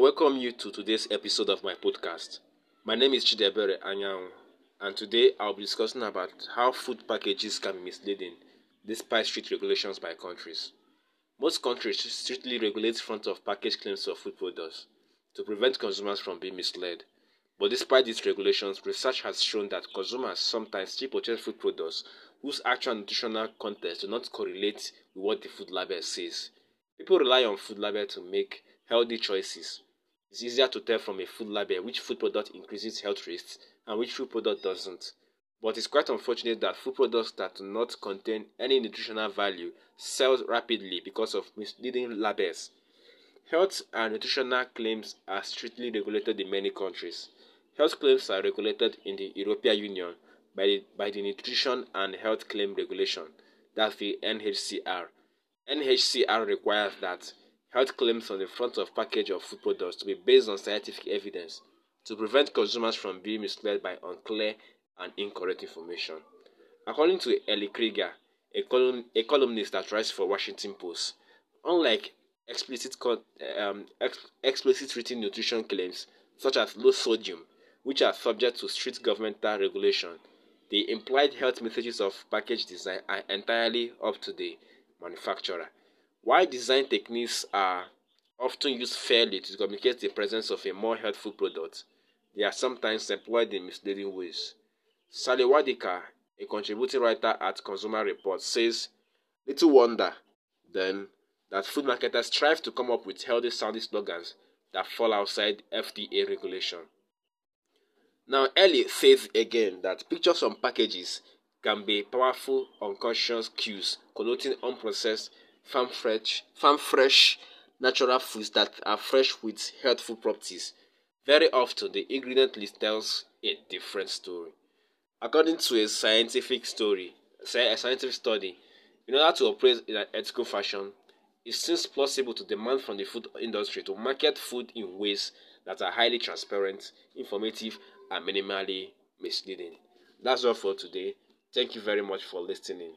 welcome you to today's episode of my podcast. My name is Chidebere Anyanwu, and today I'll be discussing about how food packages can be misleading despite strict regulations by countries. Most countries strictly regulate front of package claims of food products to prevent consumers from being misled. But despite these regulations, research has shown that consumers sometimes still purchase food products whose actual nutritional contents do not correlate with what the food label says. People rely on food label to make healthy choices. It's easier to tell from a food label which food product increases health risks and which food product doesn't. But it's quite unfortunate that food products that do not contain any nutritional value sell rapidly because of misleading labels. Health and nutritional claims are strictly regulated in many countries. Health claims are regulated in the European Union by the, by the Nutrition and Health Claim Regulation, that's the NHCR. NHCR requires that health claims on the front of package of food products to be based on scientific evidence to prevent consumers from being misled by unclear and incorrect information. According to Ellie Krieger, a, column, a columnist that writes for Washington Post, unlike explicit um, ex, explicit written nutrition claims such as low sodium, which are subject to strict governmental regulation, the implied health messages of package design are entirely up to the manufacturer. While design techniques are often used fairly to communicate the presence of a more healthful product, they are sometimes employed in misleading ways. Sally Wadika, a contributing writer at Consumer Reports, says, Little wonder, then, that food marketers strive to come up with healthy sounding slogans that fall outside FDA regulation. Now, Ellie says again that pictures on packages can be powerful unconscious cues connoting unprocessed, farm fresh, farm fresh natural foods that are fresh with healthful properties. Very often, the ingredient list tells a different story. According to a scientific story, a scientific study, in order to operate in an ethical fashion, it seems plausible to demand from the food industry to market food in ways that are highly transparent, informative, and minimally misleading. That's all for today. Thank you very much for listening.